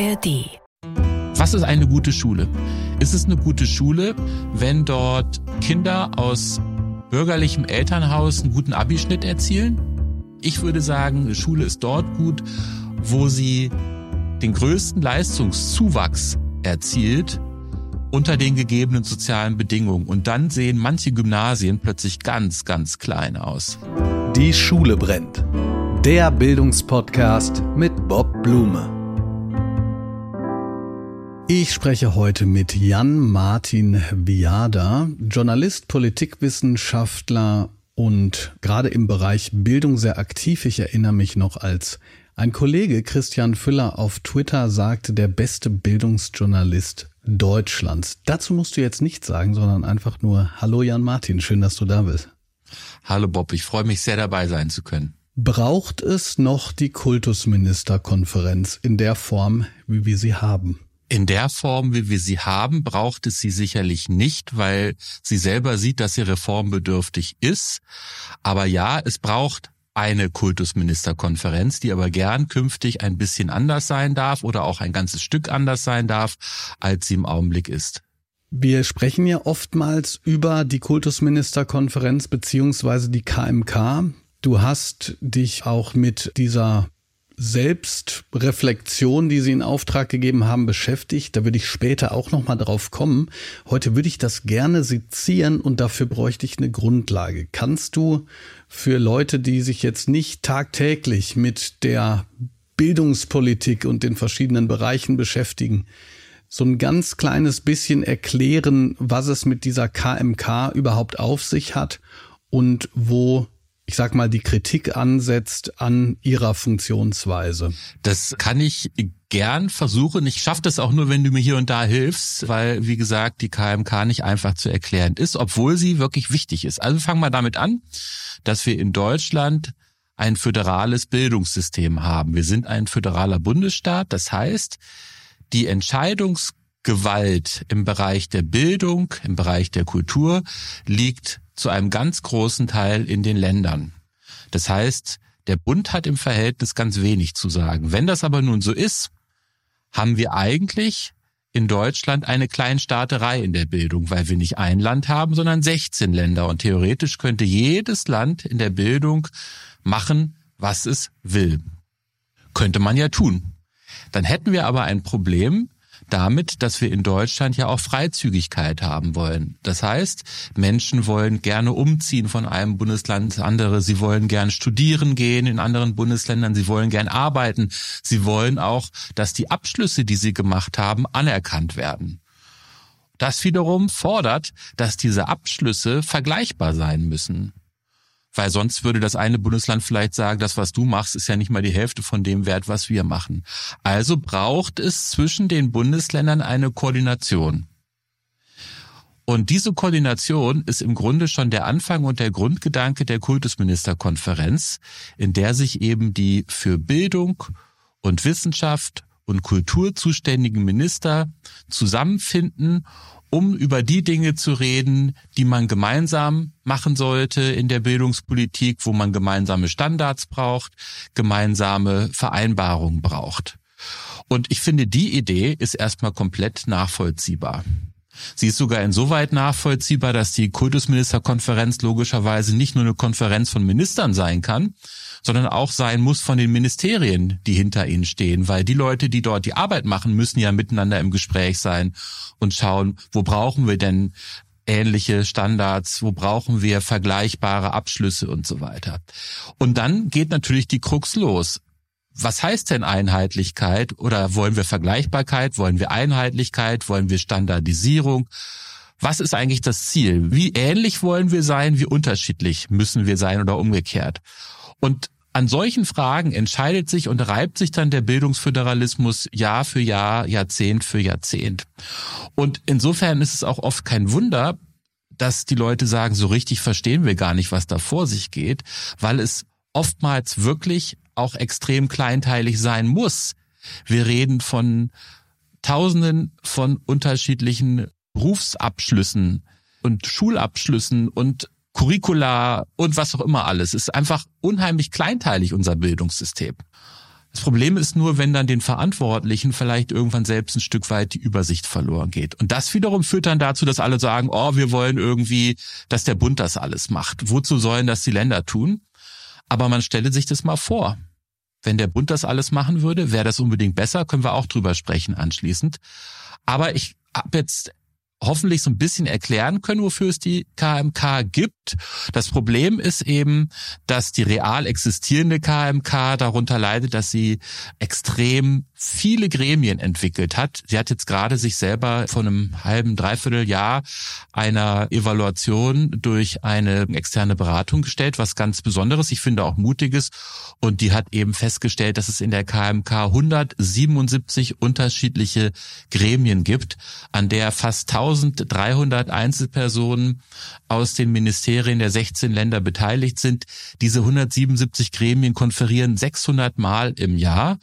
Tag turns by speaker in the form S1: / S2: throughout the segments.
S1: ARD.
S2: Was ist eine gute Schule? Ist es eine gute Schule, wenn dort Kinder aus bürgerlichem Elternhaus einen guten Abischnitt erzielen? Ich würde sagen, eine Schule ist dort gut, wo sie den größten Leistungszuwachs erzielt unter den gegebenen sozialen Bedingungen. Und dann sehen manche Gymnasien plötzlich ganz, ganz klein aus.
S3: Die Schule brennt. Der Bildungspodcast mit Bob Blume. Ich spreche heute mit Jan Martin Viada, Journalist, Politikwissenschaftler und gerade im Bereich Bildung sehr aktiv. Ich erinnere mich noch, als ein Kollege Christian Füller auf Twitter sagte, der beste Bildungsjournalist Deutschlands. Dazu musst du jetzt nichts sagen, sondern einfach nur Hallo Jan Martin, schön, dass du da bist.
S2: Hallo Bob, ich freue mich sehr dabei sein zu können.
S3: Braucht es noch die Kultusministerkonferenz in der Form, wie wir sie haben?
S2: In der Form, wie wir sie haben, braucht es sie sicherlich nicht, weil sie selber sieht, dass sie reformbedürftig ist. Aber ja, es braucht eine Kultusministerkonferenz, die aber gern künftig ein bisschen anders sein darf oder auch ein ganzes Stück anders sein darf, als sie im Augenblick ist.
S3: Wir sprechen ja oftmals über die Kultusministerkonferenz beziehungsweise die KMK. Du hast dich auch mit dieser Selbstreflexion, die Sie in Auftrag gegeben haben, beschäftigt. Da würde ich später auch noch mal drauf kommen. Heute würde ich das gerne sezieren und dafür bräuchte ich eine Grundlage. Kannst du für Leute, die sich jetzt nicht tagtäglich mit der Bildungspolitik und den verschiedenen Bereichen beschäftigen, so ein ganz kleines bisschen erklären, was es mit dieser KMK überhaupt auf sich hat und wo ich sag mal, die Kritik ansetzt an ihrer Funktionsweise.
S2: Das kann ich gern versuchen. Ich schaffe das auch nur, wenn du mir hier und da hilfst, weil, wie gesagt, die KMK nicht einfach zu erklären ist, obwohl sie wirklich wichtig ist. Also fangen wir damit an, dass wir in Deutschland ein föderales Bildungssystem haben. Wir sind ein föderaler Bundesstaat. Das heißt, die Entscheidungsgewalt im Bereich der Bildung, im Bereich der Kultur liegt zu einem ganz großen Teil in den Ländern. Das heißt, der Bund hat im Verhältnis ganz wenig zu sagen. Wenn das aber nun so ist, haben wir eigentlich in Deutschland eine Kleinstaaterei in der Bildung, weil wir nicht ein Land haben, sondern 16 Länder. Und theoretisch könnte jedes Land in der Bildung machen, was es will. Könnte man ja tun. Dann hätten wir aber ein Problem, damit, dass wir in Deutschland ja auch Freizügigkeit haben wollen. Das heißt, Menschen wollen gerne umziehen von einem Bundesland ins andere. Sie wollen gern studieren gehen in anderen Bundesländern. Sie wollen gern arbeiten. Sie wollen auch, dass die Abschlüsse, die sie gemacht haben, anerkannt werden. Das wiederum fordert, dass diese Abschlüsse vergleichbar sein müssen. Weil sonst würde das eine Bundesland vielleicht sagen, das, was du machst, ist ja nicht mal die Hälfte von dem Wert, was wir machen. Also braucht es zwischen den Bundesländern eine Koordination. Und diese Koordination ist im Grunde schon der Anfang und der Grundgedanke der Kultusministerkonferenz, in der sich eben die für Bildung und Wissenschaft und Kultur zuständigen Minister zusammenfinden um über die Dinge zu reden, die man gemeinsam machen sollte in der Bildungspolitik, wo man gemeinsame Standards braucht, gemeinsame Vereinbarungen braucht. Und ich finde, die Idee ist erstmal komplett nachvollziehbar. Sie ist sogar insoweit nachvollziehbar, dass die Kultusministerkonferenz logischerweise nicht nur eine Konferenz von Ministern sein kann, sondern auch sein muss von den Ministerien, die hinter ihnen stehen, weil die Leute, die dort die Arbeit machen, müssen ja miteinander im Gespräch sein und schauen, wo brauchen wir denn ähnliche Standards, wo brauchen wir vergleichbare Abschlüsse und so weiter. Und dann geht natürlich die Krux los. Was heißt denn Einheitlichkeit oder wollen wir Vergleichbarkeit, wollen wir Einheitlichkeit, wollen wir Standardisierung? Was ist eigentlich das Ziel? Wie ähnlich wollen wir sein, wie unterschiedlich müssen wir sein oder umgekehrt? Und an solchen Fragen entscheidet sich und reibt sich dann der Bildungsföderalismus Jahr für Jahr, Jahrzehnt für Jahrzehnt. Und insofern ist es auch oft kein Wunder, dass die Leute sagen, so richtig verstehen wir gar nicht, was da vor sich geht, weil es oftmals wirklich auch extrem kleinteilig sein muss. Wir reden von Tausenden von unterschiedlichen Berufsabschlüssen und Schulabschlüssen und Curricula und was auch immer alles. Es ist einfach unheimlich kleinteilig, unser Bildungssystem. Das Problem ist nur, wenn dann den Verantwortlichen vielleicht irgendwann selbst ein Stück weit die Übersicht verloren geht. Und das wiederum führt dann dazu, dass alle sagen, oh, wir wollen irgendwie, dass der Bund das alles macht. Wozu sollen das die Länder tun? Aber man stelle sich das mal vor. Wenn der Bund das alles machen würde, wäre das unbedingt besser, können wir auch drüber sprechen anschließend. Aber ich habe jetzt hoffentlich so ein bisschen erklären können, wofür es die KMK gibt. Das Problem ist eben, dass die real existierende KMK darunter leidet, dass sie extrem viele Gremien entwickelt hat. Sie hat jetzt gerade sich selber von einem halben, dreiviertel Jahr einer Evaluation durch eine externe Beratung gestellt, was ganz Besonderes, ich finde auch Mutiges. Und die hat eben festgestellt, dass es in der KMK 177 unterschiedliche Gremien gibt, an der fast 1300 Einzelpersonen aus den Ministerien der 16 Länder beteiligt sind. Diese 177 Gremien konferieren 600 Mal im Jahr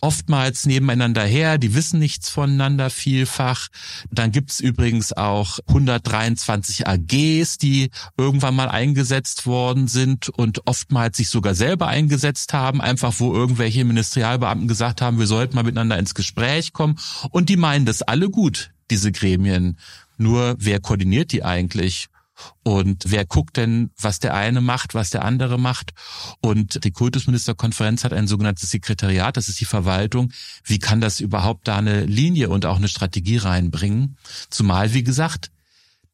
S2: oftmals nebeneinander her, die wissen nichts voneinander vielfach. Dann gibt's übrigens auch 123 AGs, die irgendwann mal eingesetzt worden sind und oftmals sich sogar selber eingesetzt haben, einfach wo irgendwelche Ministerialbeamten gesagt haben, wir sollten mal miteinander ins Gespräch kommen. Und die meinen das alle gut, diese Gremien. Nur wer koordiniert die eigentlich? Und wer guckt denn, was der eine macht, was der andere macht? Und die Kultusministerkonferenz hat ein sogenanntes Sekretariat, das ist die Verwaltung. Wie kann das überhaupt da eine Linie und auch eine Strategie reinbringen? Zumal, wie gesagt,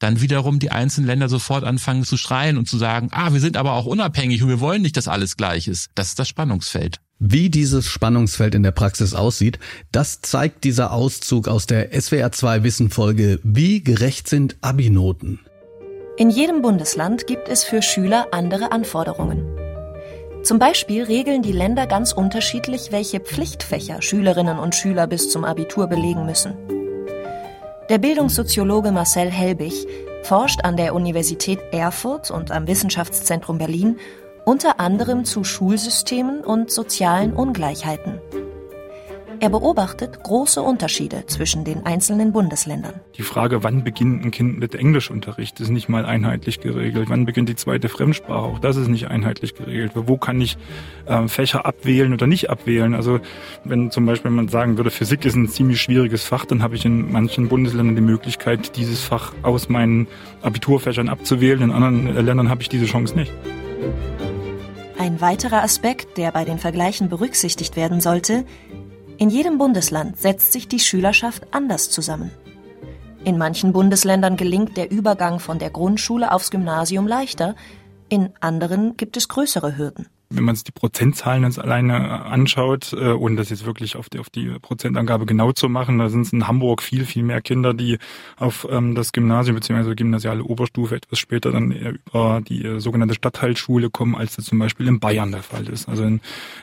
S2: dann wiederum die einzelnen Länder sofort anfangen zu schreien und zu sagen, ah, wir sind aber auch unabhängig und wir wollen nicht, dass alles gleich ist. Das ist das Spannungsfeld.
S3: Wie dieses Spannungsfeld in der Praxis aussieht, das zeigt dieser Auszug aus der SWR2 Wissen Folge Wie gerecht sind Abi-Noten?
S1: In jedem Bundesland gibt es für Schüler andere Anforderungen. Zum Beispiel regeln die Länder ganz unterschiedlich, welche Pflichtfächer Schülerinnen und Schüler bis zum Abitur belegen müssen. Der Bildungssoziologe Marcel Helbig forscht an der Universität Erfurt und am Wissenschaftszentrum Berlin unter anderem zu Schulsystemen und sozialen Ungleichheiten. Er beobachtet große Unterschiede zwischen den einzelnen Bundesländern.
S4: Die Frage, wann beginnt ein Kind mit Englischunterricht, ist nicht mal einheitlich geregelt. Wann beginnt die zweite Fremdsprache? Auch das ist nicht einheitlich geregelt. Wo kann ich äh, Fächer abwählen oder nicht abwählen? Also wenn zum Beispiel man sagen würde, Physik ist ein ziemlich schwieriges Fach, dann habe ich in manchen Bundesländern die Möglichkeit, dieses Fach aus meinen Abiturfächern abzuwählen. In anderen Ländern habe ich diese Chance nicht.
S1: Ein weiterer Aspekt, der bei den Vergleichen berücksichtigt werden sollte, in jedem Bundesland setzt sich die Schülerschaft anders zusammen. In manchen Bundesländern gelingt der Übergang von der Grundschule aufs Gymnasium leichter, in anderen gibt es größere Hürden
S4: wenn man sich die Prozentzahlen jetzt alleine anschaut, äh, ohne das jetzt wirklich auf die, auf die Prozentangabe genau zu machen, da sind es in Hamburg viel, viel mehr Kinder, die auf ähm, das Gymnasium bzw. gymnasiale Oberstufe etwas später dann über die äh, sogenannte Stadtteilschule kommen, als das zum Beispiel in Bayern der Fall ist. Also in,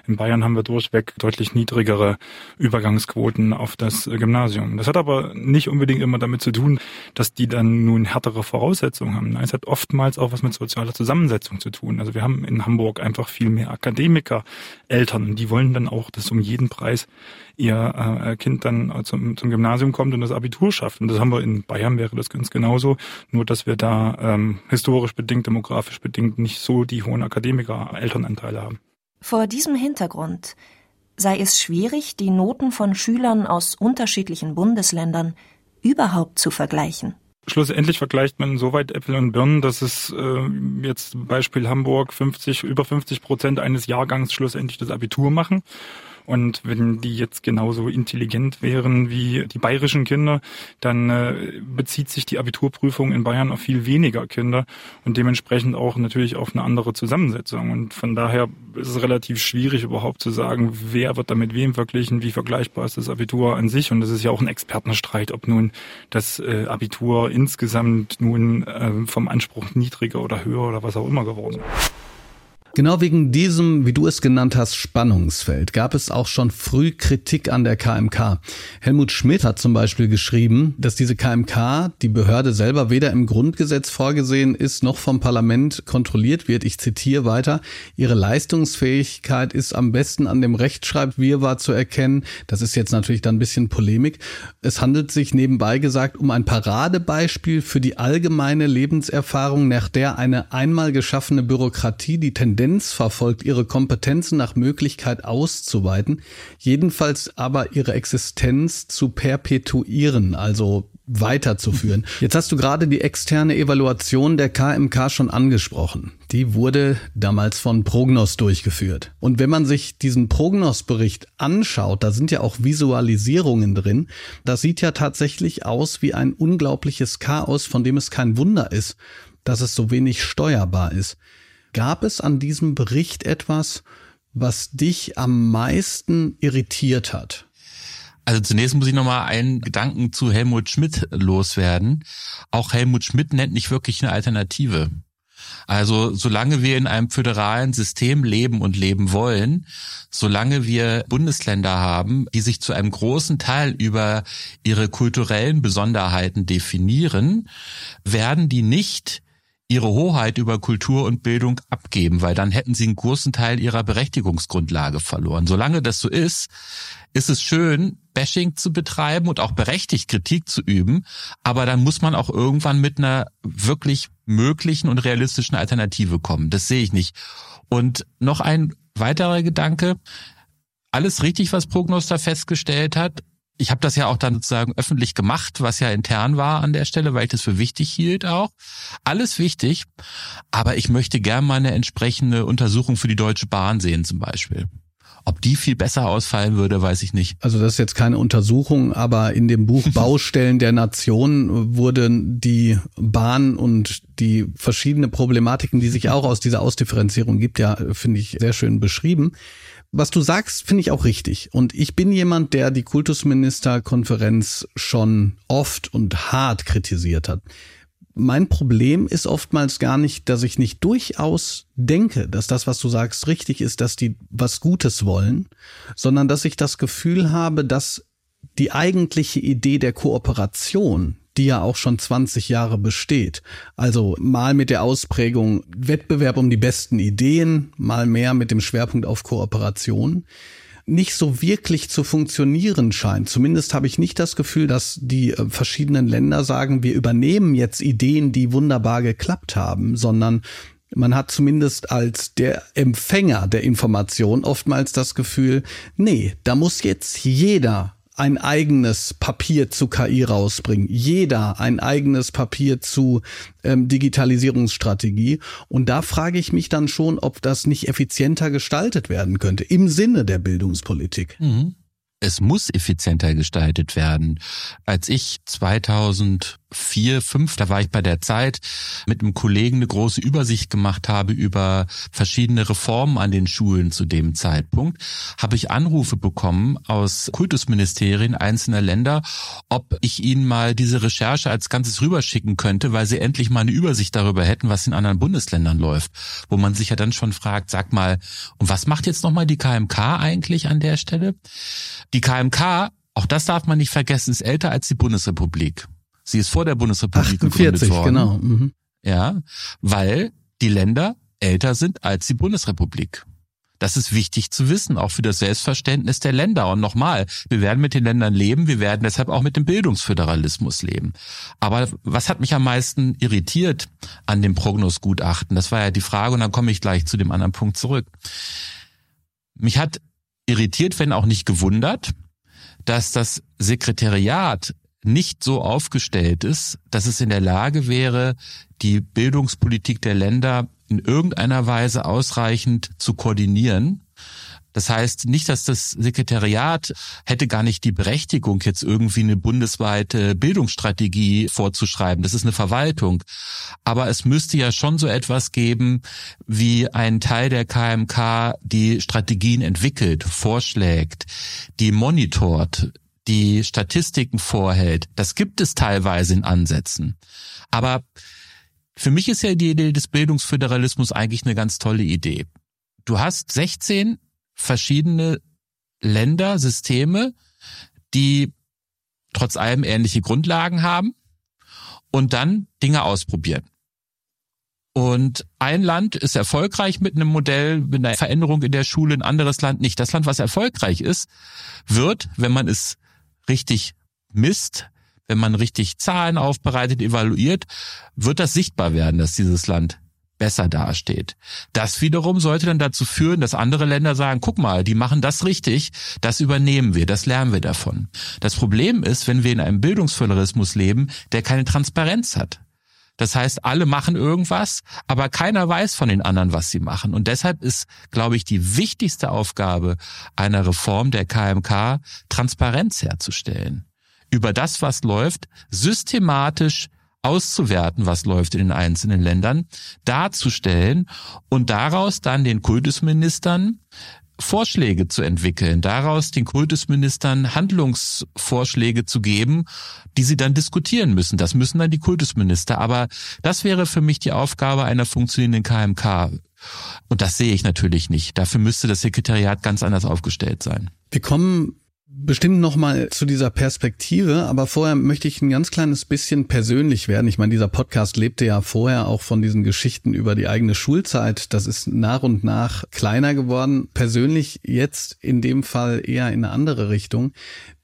S4: in Bayern haben wir durchweg deutlich niedrigere Übergangsquoten auf das äh, Gymnasium. Das hat aber nicht unbedingt immer damit zu tun, dass die dann nun härtere Voraussetzungen haben. Nein, es hat oftmals auch was mit sozialer Zusammensetzung zu tun. Also wir haben in Hamburg einfach viel mehr mehr Akademiker, Eltern. Und die wollen dann auch, dass um jeden Preis ihr äh, Kind dann zum, zum Gymnasium kommt und das Abitur schafft. Und das haben wir in Bayern wäre das ganz genauso, nur dass wir da ähm, historisch bedingt, demografisch bedingt nicht so die hohen Akademiker-Elternanteile haben.
S1: Vor diesem Hintergrund sei es schwierig, die Noten von Schülern aus unterschiedlichen Bundesländern überhaupt zu vergleichen.
S4: Schlussendlich vergleicht man so weit Äpfel und Birnen, dass es äh, jetzt Beispiel Hamburg 50, über 50 Prozent eines Jahrgangs schlussendlich das Abitur machen. Und wenn die jetzt genauso intelligent wären wie die bayerischen Kinder, dann äh, bezieht sich die Abiturprüfung in Bayern auf viel weniger Kinder und dementsprechend auch natürlich auf eine andere Zusammensetzung. Und von daher ist es relativ schwierig überhaupt zu sagen, wer wird da mit wem verglichen, wie vergleichbar ist das Abitur an sich. Und das ist ja auch ein Expertenstreit, ob nun das äh, Abitur insgesamt nun äh, vom Anspruch niedriger oder höher oder was auch immer geworden ist.
S3: Genau wegen diesem, wie du es genannt hast, Spannungsfeld gab es auch schon früh Kritik an der KMK. Helmut Schmidt hat zum Beispiel geschrieben, dass diese KMK, die Behörde selber weder im Grundgesetz vorgesehen ist, noch vom Parlament kontrolliert wird. Ich zitiere weiter. Ihre Leistungsfähigkeit ist am besten an dem Rechtschreibwirrwarr zu erkennen. Das ist jetzt natürlich dann ein bisschen Polemik. Es handelt sich nebenbei gesagt um ein Paradebeispiel für die allgemeine Lebenserfahrung, nach der eine einmal geschaffene Bürokratie die Tendenz Tendenz verfolgt, ihre Kompetenzen nach Möglichkeit auszuweiten, jedenfalls aber ihre Existenz zu perpetuieren, also weiterzuführen. Jetzt hast du gerade die externe Evaluation der KMK schon angesprochen. Die wurde damals von Prognos durchgeführt. Und wenn man sich diesen Prognos-Bericht anschaut, da sind ja auch Visualisierungen drin, das sieht ja tatsächlich aus wie ein unglaubliches Chaos, von dem es kein Wunder ist, dass es so wenig steuerbar ist. Gab es an diesem Bericht etwas, was dich am meisten irritiert hat?
S2: Also zunächst muss ich nochmal einen Gedanken zu Helmut Schmidt loswerden. Auch Helmut Schmidt nennt nicht wirklich eine Alternative. Also solange wir in einem föderalen System leben und leben wollen, solange wir Bundesländer haben, die sich zu einem großen Teil über ihre kulturellen Besonderheiten definieren, werden die nicht ihre Hoheit über Kultur und Bildung abgeben, weil dann hätten sie einen großen Teil ihrer Berechtigungsgrundlage verloren. Solange das so ist, ist es schön, Bashing zu betreiben und auch berechtigt Kritik zu üben, aber dann muss man auch irgendwann mit einer wirklich möglichen und realistischen Alternative kommen. Das sehe ich nicht. Und noch ein weiterer Gedanke, alles richtig, was Prognos festgestellt hat, ich habe das ja auch dann sozusagen öffentlich gemacht, was ja intern war an der Stelle, weil ich das für wichtig hielt auch. Alles wichtig, aber ich möchte gern mal eine entsprechende Untersuchung für die Deutsche Bahn sehen zum Beispiel. Ob die viel besser ausfallen würde, weiß ich nicht.
S3: Also das ist jetzt keine Untersuchung, aber in dem Buch Baustellen der Nation wurden die Bahn und die verschiedene Problematiken, die sich auch aus dieser Ausdifferenzierung gibt, ja, finde ich, sehr schön beschrieben was du sagst, finde ich auch richtig. Und ich bin jemand, der die Kultusministerkonferenz schon oft und hart kritisiert hat. Mein Problem ist oftmals gar nicht, dass ich nicht durchaus denke, dass das, was du sagst, richtig ist, dass die was Gutes wollen, sondern dass ich das Gefühl habe, dass die eigentliche Idee der Kooperation, die ja auch schon 20 Jahre besteht. Also mal mit der Ausprägung Wettbewerb um die besten Ideen, mal mehr mit dem Schwerpunkt auf Kooperation nicht so wirklich zu funktionieren scheint. Zumindest habe ich nicht das Gefühl, dass die äh, verschiedenen Länder sagen, wir übernehmen jetzt Ideen, die wunderbar geklappt haben, sondern man hat zumindest als der Empfänger der Information oftmals das Gefühl, nee, da muss jetzt jeder ein eigenes Papier zu KI rausbringen. Jeder ein eigenes Papier zu ähm, Digitalisierungsstrategie. Und da frage ich mich dann schon, ob das nicht effizienter gestaltet werden könnte im Sinne der Bildungspolitik.
S2: Mhm es muss effizienter gestaltet werden. Als ich 2004, 5, da war ich bei der Zeit, mit einem Kollegen eine große Übersicht gemacht habe über verschiedene Reformen an den Schulen zu dem Zeitpunkt, habe ich Anrufe bekommen aus Kultusministerien einzelner Länder, ob ich ihnen mal diese Recherche als Ganzes rüberschicken könnte, weil sie endlich mal eine Übersicht darüber hätten, was in anderen Bundesländern läuft. Wo man sich ja dann schon fragt, sag mal, und was macht jetzt nochmal die KMK eigentlich an der Stelle? Die KMK, auch das darf man nicht vergessen, ist älter als die Bundesrepublik. Sie ist vor der Bundesrepublik
S3: 48, gegründet worden. genau. Mhm.
S2: Ja, weil die Länder älter sind als die Bundesrepublik. Das ist wichtig zu wissen, auch für das Selbstverständnis der Länder. Und nochmal, wir werden mit den Ländern leben, wir werden deshalb auch mit dem Bildungsföderalismus leben. Aber was hat mich am meisten irritiert an dem Prognosgutachten? Das war ja die Frage und dann komme ich gleich zu dem anderen Punkt zurück. Mich hat irritiert, wenn auch nicht gewundert, dass das Sekretariat nicht so aufgestellt ist, dass es in der Lage wäre, die Bildungspolitik der Länder in irgendeiner Weise ausreichend zu koordinieren das heißt nicht, dass das Sekretariat hätte gar nicht die Berechtigung, jetzt irgendwie eine bundesweite Bildungsstrategie vorzuschreiben. Das ist eine Verwaltung. Aber es müsste ja schon so etwas geben, wie ein Teil der KMK, die Strategien entwickelt, vorschlägt, die monitort, die Statistiken vorhält. Das gibt es teilweise in Ansätzen. Aber für mich ist ja die Idee des Bildungsföderalismus eigentlich eine ganz tolle Idee. Du hast 16 verschiedene Länder, Systeme, die trotz allem ähnliche Grundlagen haben und dann Dinge ausprobieren. Und ein Land ist erfolgreich mit einem Modell, mit einer Veränderung in der Schule, ein anderes Land nicht. Das Land, was erfolgreich ist, wird, wenn man es richtig misst, wenn man richtig Zahlen aufbereitet, evaluiert, wird das sichtbar werden, dass dieses Land besser dasteht. Das wiederum sollte dann dazu führen, dass andere Länder sagen, guck mal, die machen das richtig, das übernehmen wir, das lernen wir davon. Das Problem ist, wenn wir in einem Bildungsföderalismus leben, der keine Transparenz hat. Das heißt, alle machen irgendwas, aber keiner weiß von den anderen, was sie machen. Und deshalb ist, glaube ich, die wichtigste Aufgabe einer Reform der KMK, Transparenz herzustellen. Über das, was läuft, systematisch auszuwerten, was läuft in den einzelnen Ländern, darzustellen und daraus dann den Kultusministern Vorschläge zu entwickeln, daraus den Kultusministern Handlungsvorschläge zu geben, die sie dann diskutieren müssen. Das müssen dann die Kultusminister. Aber das wäre für mich die Aufgabe einer funktionierenden KMK. Und das sehe ich natürlich nicht. Dafür müsste das Sekretariat ganz anders aufgestellt sein.
S3: Wir kommen bestimmt nochmal zu dieser Perspektive, aber vorher möchte ich ein ganz kleines bisschen persönlich werden. Ich meine, dieser Podcast lebte ja vorher auch von diesen Geschichten über die eigene Schulzeit. Das ist nach und nach kleiner geworden. Persönlich jetzt in dem Fall eher in eine andere Richtung.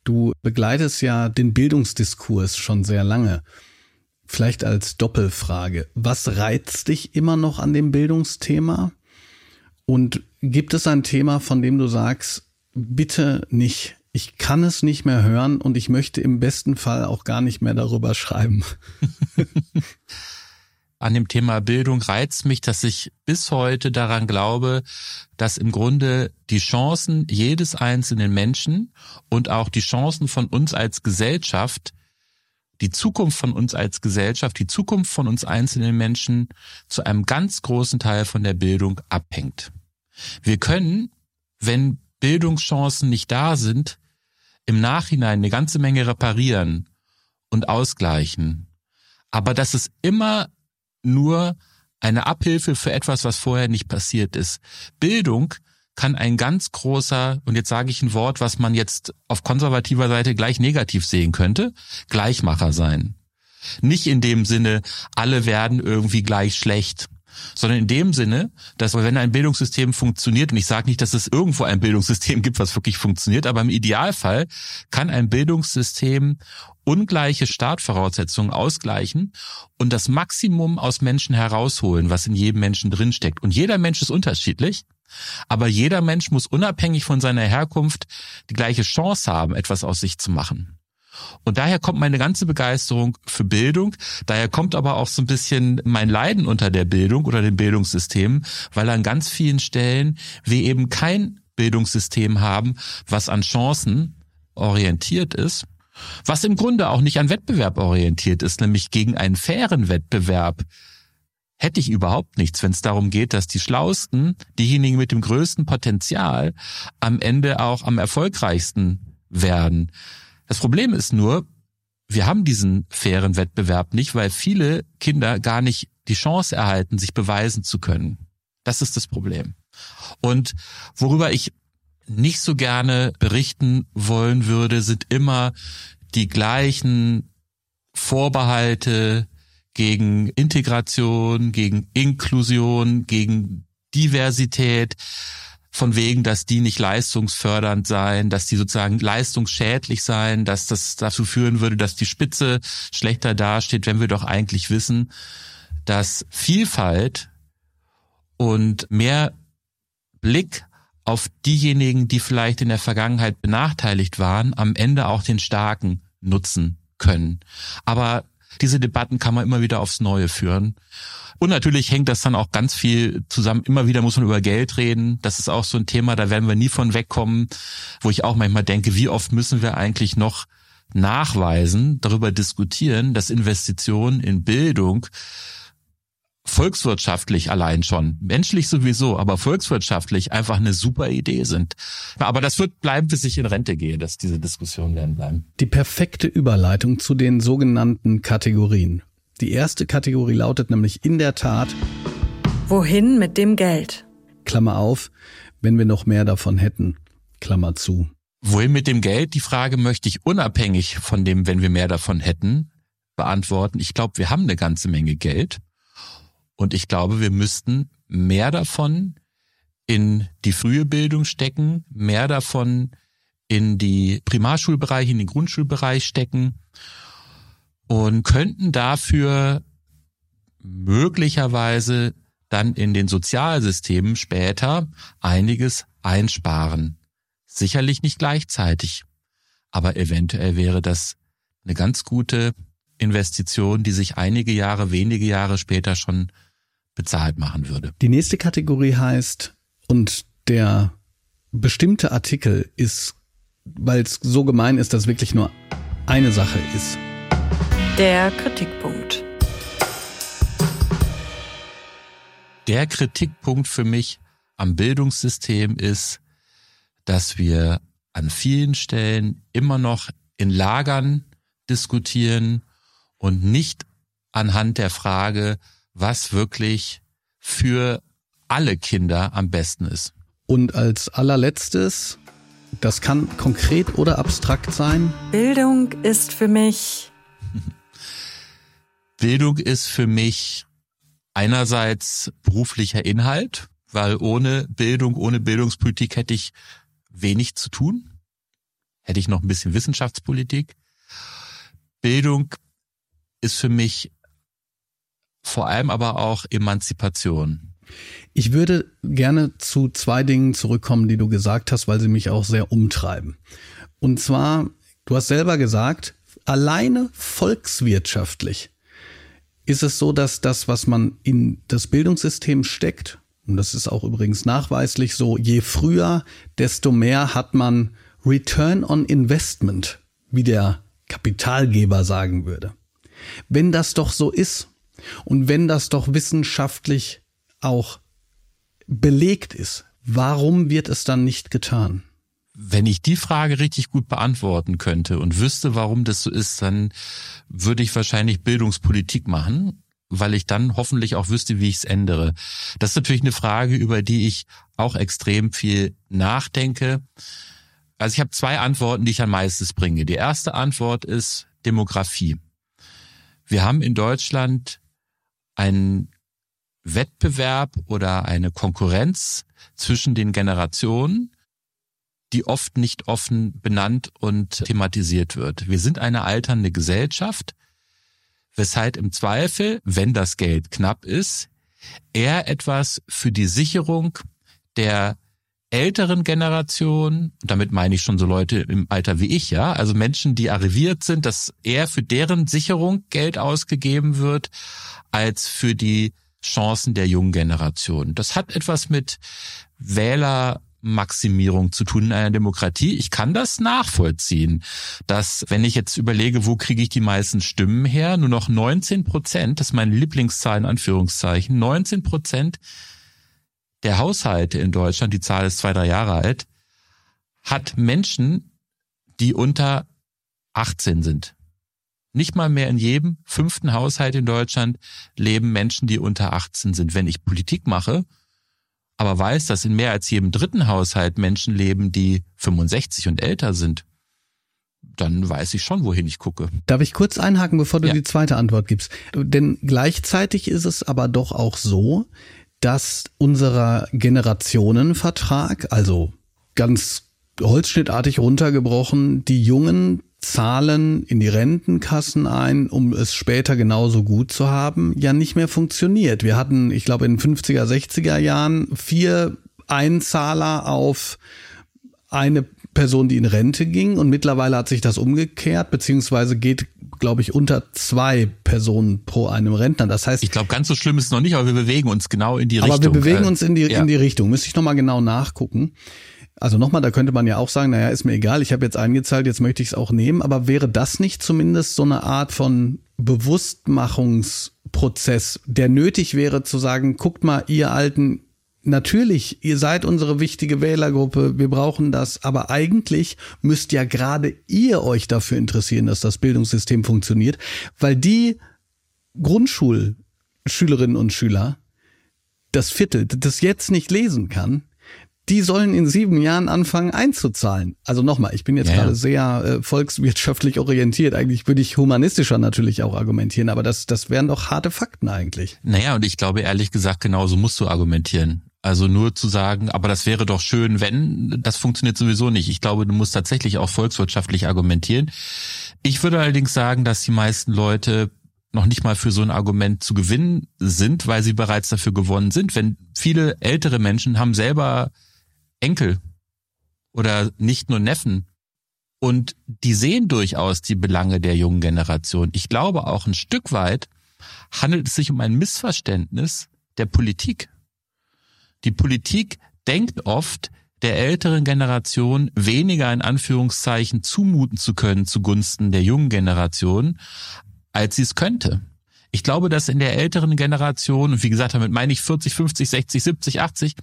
S3: Du begleitest ja den Bildungsdiskurs schon sehr lange. Vielleicht als Doppelfrage. Was reizt dich immer noch an dem Bildungsthema? Und gibt es ein Thema, von dem du sagst, bitte nicht ich kann es nicht mehr hören und ich möchte im besten Fall auch gar nicht mehr darüber schreiben.
S2: An dem Thema Bildung reizt mich, dass ich bis heute daran glaube, dass im Grunde die Chancen jedes einzelnen Menschen und auch die Chancen von uns als Gesellschaft, die Zukunft von uns als Gesellschaft, die Zukunft von uns einzelnen Menschen zu einem ganz großen Teil von der Bildung abhängt. Wir können, wenn Bildungschancen nicht da sind, im Nachhinein eine ganze Menge reparieren und ausgleichen. Aber das ist immer nur eine Abhilfe für etwas, was vorher nicht passiert ist. Bildung kann ein ganz großer, und jetzt sage ich ein Wort, was man jetzt auf konservativer Seite gleich negativ sehen könnte, Gleichmacher sein. Nicht in dem Sinne, alle werden irgendwie gleich schlecht, sondern in dem Sinne, dass wenn ein Bildungssystem funktioniert, und ich sage nicht, dass es irgendwo ein Bildungssystem gibt, was wirklich funktioniert, aber im Idealfall kann ein Bildungssystem ungleiche Startvoraussetzungen ausgleichen und das Maximum aus Menschen herausholen, was in jedem Menschen drinsteckt. Und jeder Mensch ist unterschiedlich, aber jeder Mensch muss unabhängig von seiner Herkunft die gleiche Chance haben, etwas aus sich zu machen. Und daher kommt meine ganze Begeisterung für Bildung. Daher kommt aber auch so ein bisschen mein Leiden unter der Bildung oder dem Bildungssystem, weil an ganz vielen Stellen wir eben kein Bildungssystem haben, was an Chancen orientiert ist, was im Grunde auch nicht an Wettbewerb orientiert ist, nämlich gegen einen fairen Wettbewerb hätte ich überhaupt nichts, wenn es darum geht, dass die Schlausten, diejenigen mit dem größten Potenzial, am Ende auch am erfolgreichsten werden. Das Problem ist nur, wir haben diesen fairen Wettbewerb nicht, weil viele Kinder gar nicht die Chance erhalten, sich beweisen zu können. Das ist das Problem. Und worüber ich nicht so gerne berichten wollen würde, sind immer die gleichen Vorbehalte gegen Integration, gegen Inklusion, gegen Diversität von wegen, dass die nicht leistungsfördernd seien, dass die sozusagen leistungsschädlich seien, dass das dazu führen würde, dass die Spitze schlechter dasteht, wenn wir doch eigentlich wissen, dass Vielfalt und mehr Blick auf diejenigen, die vielleicht in der Vergangenheit benachteiligt waren, am Ende auch den Starken nutzen können. Aber diese Debatten kann man immer wieder aufs Neue führen. Und natürlich hängt das dann auch ganz viel zusammen. Immer wieder muss man über Geld reden. Das ist auch so ein Thema, da werden wir nie von wegkommen, wo ich auch manchmal denke, wie oft müssen wir eigentlich noch nachweisen, darüber diskutieren, dass Investitionen in Bildung volkswirtschaftlich allein schon, menschlich sowieso, aber volkswirtschaftlich einfach eine super Idee sind. Aber das wird bleiben, bis ich in Rente gehe, dass diese Diskussionen werden bleiben.
S3: Die perfekte Überleitung zu den sogenannten Kategorien. Die erste Kategorie lautet nämlich in der Tat
S1: Wohin mit dem Geld?
S3: Klammer auf, wenn wir noch mehr davon hätten. Klammer zu.
S2: Wohin mit dem Geld? Die Frage möchte ich unabhängig von dem, wenn wir mehr davon hätten, beantworten. Ich glaube, wir haben eine ganze Menge Geld und ich glaube, wir müssten mehr davon in die frühe Bildung stecken, mehr davon in die Primarschulbereich, in den Grundschulbereich stecken und könnten dafür möglicherweise dann in den Sozialsystemen später einiges einsparen. Sicherlich nicht gleichzeitig, aber eventuell wäre das eine ganz gute Investition, die sich einige Jahre, wenige Jahre später schon bezahlt machen würde.
S3: Die nächste Kategorie heißt, und der bestimmte Artikel ist, weil es so gemein ist, dass wirklich nur eine Sache ist.
S1: Der Kritikpunkt.
S2: Der Kritikpunkt für mich am Bildungssystem ist, dass wir an vielen Stellen immer noch in Lagern diskutieren und nicht anhand der Frage, was wirklich für alle Kinder am besten ist.
S3: Und als allerletztes, das kann konkret oder abstrakt sein.
S1: Bildung ist für mich.
S2: Bildung ist für mich einerseits beruflicher Inhalt, weil ohne Bildung, ohne Bildungspolitik hätte ich wenig zu tun. Hätte ich noch ein bisschen Wissenschaftspolitik. Bildung ist für mich vor allem aber auch Emanzipation.
S3: Ich würde gerne zu zwei Dingen zurückkommen, die du gesagt hast, weil sie mich auch sehr umtreiben. Und zwar, du hast selber gesagt, alleine volkswirtschaftlich ist es so, dass das, was man in das Bildungssystem steckt, und das ist auch übrigens nachweislich so, je früher, desto mehr hat man Return on Investment, wie der Kapitalgeber sagen würde. Wenn das doch so ist und wenn das doch wissenschaftlich auch belegt ist, warum wird es dann nicht getan?
S2: Wenn ich die Frage richtig gut beantworten könnte und wüsste, warum das so ist, dann würde ich wahrscheinlich Bildungspolitik machen, weil ich dann hoffentlich auch wüsste, wie ich es ändere. Das ist natürlich eine Frage, über die ich auch extrem viel nachdenke. Also ich habe zwei Antworten, die ich am meisten bringe. Die erste Antwort ist Demografie. Wir haben in Deutschland einen Wettbewerb oder eine Konkurrenz zwischen den Generationen, die oft nicht offen benannt und thematisiert wird. Wir sind eine alternde Gesellschaft, weshalb im Zweifel, wenn das Geld knapp ist, eher etwas für die Sicherung der älteren Generation, damit meine ich schon so Leute im Alter wie ich, ja, also Menschen, die arriviert sind, dass eher für deren Sicherung Geld ausgegeben wird, als für die Chancen der jungen Generation. Das hat etwas mit Wählermaximierung zu tun in einer Demokratie. Ich kann das nachvollziehen, dass wenn ich jetzt überlege, wo kriege ich die meisten Stimmen her, nur noch 19 Prozent, das ist meine Lieblingszahl in Anführungszeichen, 19 Prozent der Haushalte in Deutschland, die Zahl ist zwei, drei Jahre alt, hat Menschen, die unter 18 sind. Nicht mal mehr in jedem fünften Haushalt in Deutschland leben Menschen, die unter 18 sind. Wenn ich Politik mache, aber weiß, dass in mehr als jedem dritten Haushalt Menschen leben, die 65 und älter sind, dann weiß ich schon, wohin ich gucke.
S3: Darf ich kurz einhaken, bevor du ja. die zweite Antwort gibst? Denn gleichzeitig ist es aber doch auch so, dass unserer Generationenvertrag, also ganz holzschnittartig runtergebrochen, die Jungen zahlen in die Rentenkassen ein, um es später genauso gut zu haben, ja nicht mehr funktioniert. Wir hatten, ich glaube, in den 50er, 60er Jahren vier Einzahler auf eine Person, die in Rente ging und mittlerweile hat sich das umgekehrt, beziehungsweise geht glaube ich, unter zwei Personen pro einem Rentner. Das heißt,
S2: ich glaube, ganz so schlimm ist es noch nicht, aber wir bewegen uns genau in die aber
S3: Richtung. Aber wir bewegen uns in die ja. in die Richtung. Müsste ich noch mal genau nachgucken. Also nochmal, da könnte man ja auch sagen, naja, ist mir egal, ich habe jetzt eingezahlt, jetzt möchte ich es auch nehmen. Aber wäre das nicht zumindest so eine Art von Bewusstmachungsprozess, der nötig wäre zu sagen, guckt mal, ihr Alten, natürlich, ihr seid unsere wichtige Wählergruppe, wir brauchen das, aber eigentlich müsst ja gerade ihr euch dafür interessieren, dass das Bildungssystem funktioniert, weil die Grundschulschülerinnen und Schüler, das Viertel, das jetzt nicht lesen kann, die sollen in sieben Jahren anfangen einzuzahlen. Also nochmal, ich bin jetzt ja. gerade sehr äh, volkswirtschaftlich orientiert. Eigentlich würde ich humanistischer natürlich auch argumentieren, aber das, das wären doch harte Fakten eigentlich.
S2: Naja, und ich glaube ehrlich gesagt, genauso musst du argumentieren. Also nur zu sagen, aber das wäre doch schön, wenn, das funktioniert sowieso nicht. Ich glaube, du musst tatsächlich auch volkswirtschaftlich argumentieren. Ich würde allerdings sagen, dass die meisten Leute noch nicht mal für so ein Argument zu gewinnen sind, weil sie bereits dafür gewonnen sind. Wenn viele ältere Menschen haben selber Enkel oder nicht nur Neffen und die sehen durchaus die Belange der jungen Generation. Ich glaube auch ein Stück weit handelt es sich um ein Missverständnis der Politik. Die Politik denkt oft, der älteren Generation weniger in Anführungszeichen zumuten zu können zugunsten der jungen Generation, als sie es könnte. Ich glaube, dass in der älteren Generation, und wie gesagt, damit meine ich 40, 50, 60, 70, 80,